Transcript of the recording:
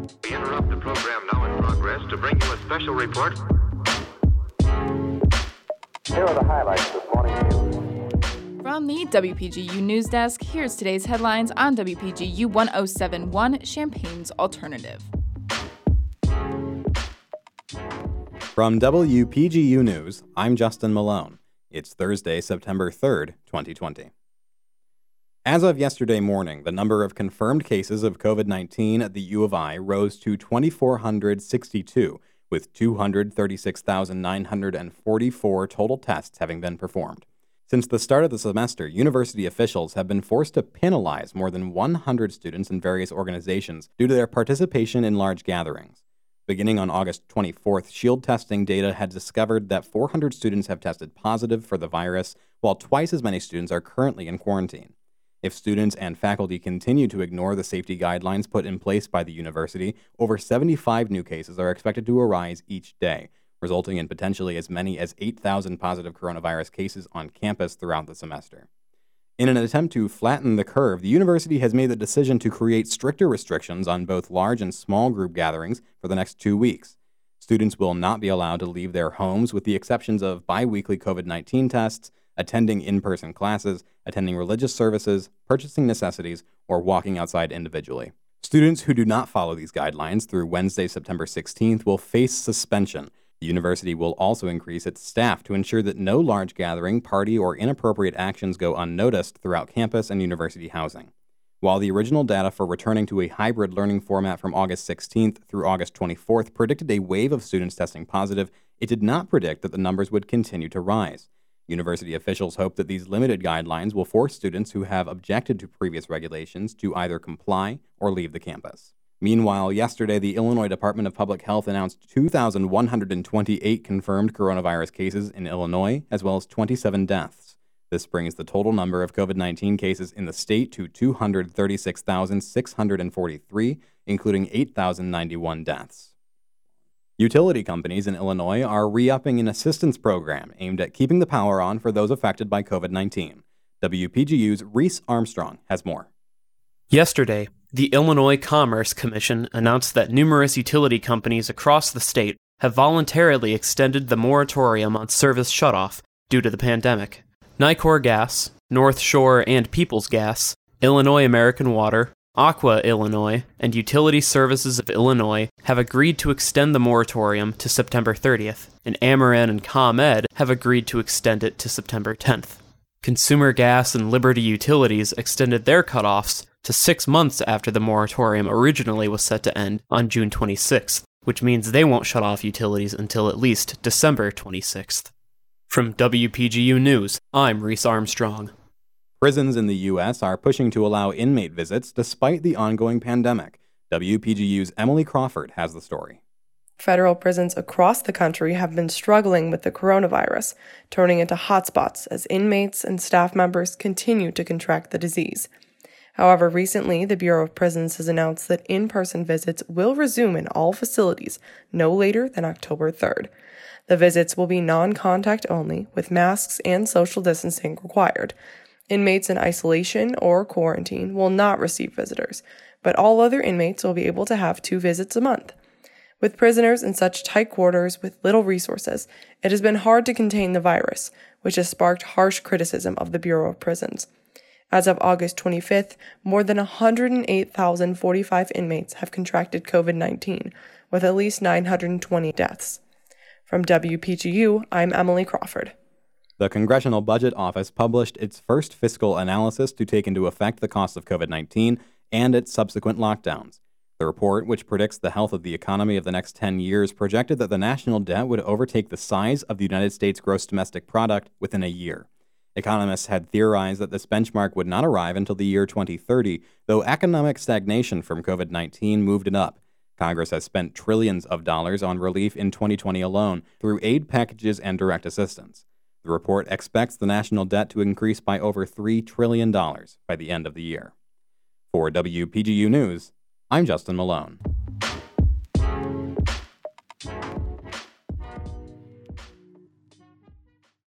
We interrupt the program now in progress to bring you a special report. Here are the highlights this morning's news. From the WPGU News Desk, here's today's headlines on WPGU 1071 Champaign's Alternative. From WPGU News, I'm Justin Malone. It's Thursday, September 3rd, 2020. As of yesterday morning, the number of confirmed cases of COVID 19 at the U of I rose to 2,462, with 236,944 total tests having been performed. Since the start of the semester, university officials have been forced to penalize more than 100 students in various organizations due to their participation in large gatherings. Beginning on August 24th, Shield testing data had discovered that 400 students have tested positive for the virus, while twice as many students are currently in quarantine. If students and faculty continue to ignore the safety guidelines put in place by the university, over 75 new cases are expected to arise each day, resulting in potentially as many as 8,000 positive coronavirus cases on campus throughout the semester. In an attempt to flatten the curve, the university has made the decision to create stricter restrictions on both large and small group gatherings for the next two weeks. Students will not be allowed to leave their homes with the exceptions of bi weekly COVID 19 tests attending in person classes, attending religious services, purchasing necessities, or walking outside individually. Students who do not follow these guidelines through Wednesday, September 16th will face suspension. The university will also increase its staff to ensure that no large gathering, party, or inappropriate actions go unnoticed throughout campus and university housing. While the original data for returning to a hybrid learning format from August 16th through August 24th predicted a wave of students testing positive, it did not predict that the numbers would continue to rise. University officials hope that these limited guidelines will force students who have objected to previous regulations to either comply or leave the campus. Meanwhile, yesterday, the Illinois Department of Public Health announced 2,128 confirmed coronavirus cases in Illinois, as well as 27 deaths. This brings the total number of COVID 19 cases in the state to 236,643, including 8,091 deaths. Utility companies in Illinois are re upping an assistance program aimed at keeping the power on for those affected by COVID 19. WPGU's Reese Armstrong has more. Yesterday, the Illinois Commerce Commission announced that numerous utility companies across the state have voluntarily extended the moratorium on service shutoff due to the pandemic. Nicor Gas, North Shore and Peoples Gas, Illinois American Water, Aqua Illinois and Utility Services of Illinois have agreed to extend the moratorium to September 30th, and Ameren and ComEd have agreed to extend it to September 10th. Consumer Gas and Liberty Utilities extended their cutoffs to six months after the moratorium originally was set to end on June 26th, which means they won't shut off utilities until at least December 26th. From WPGU News, I'm Reese Armstrong. Prisons in the U.S. are pushing to allow inmate visits despite the ongoing pandemic. WPGU's Emily Crawford has the story. Federal prisons across the country have been struggling with the coronavirus, turning into hotspots as inmates and staff members continue to contract the disease. However, recently, the Bureau of Prisons has announced that in person visits will resume in all facilities no later than October 3rd. The visits will be non contact only, with masks and social distancing required. Inmates in isolation or quarantine will not receive visitors, but all other inmates will be able to have two visits a month. With prisoners in such tight quarters with little resources, it has been hard to contain the virus, which has sparked harsh criticism of the Bureau of Prisons. As of August 25th, more than 108,045 inmates have contracted COVID 19, with at least 920 deaths. From WPGU, I'm Emily Crawford. The Congressional Budget Office published its first fiscal analysis to take into effect the cost of COVID 19 and its subsequent lockdowns. The report, which predicts the health of the economy of the next 10 years, projected that the national debt would overtake the size of the United States gross domestic product within a year. Economists had theorized that this benchmark would not arrive until the year 2030, though economic stagnation from COVID 19 moved it up. Congress has spent trillions of dollars on relief in 2020 alone through aid packages and direct assistance. The report expects the national debt to increase by over $3 trillion by the end of the year. For WPGU News, I'm Justin Malone.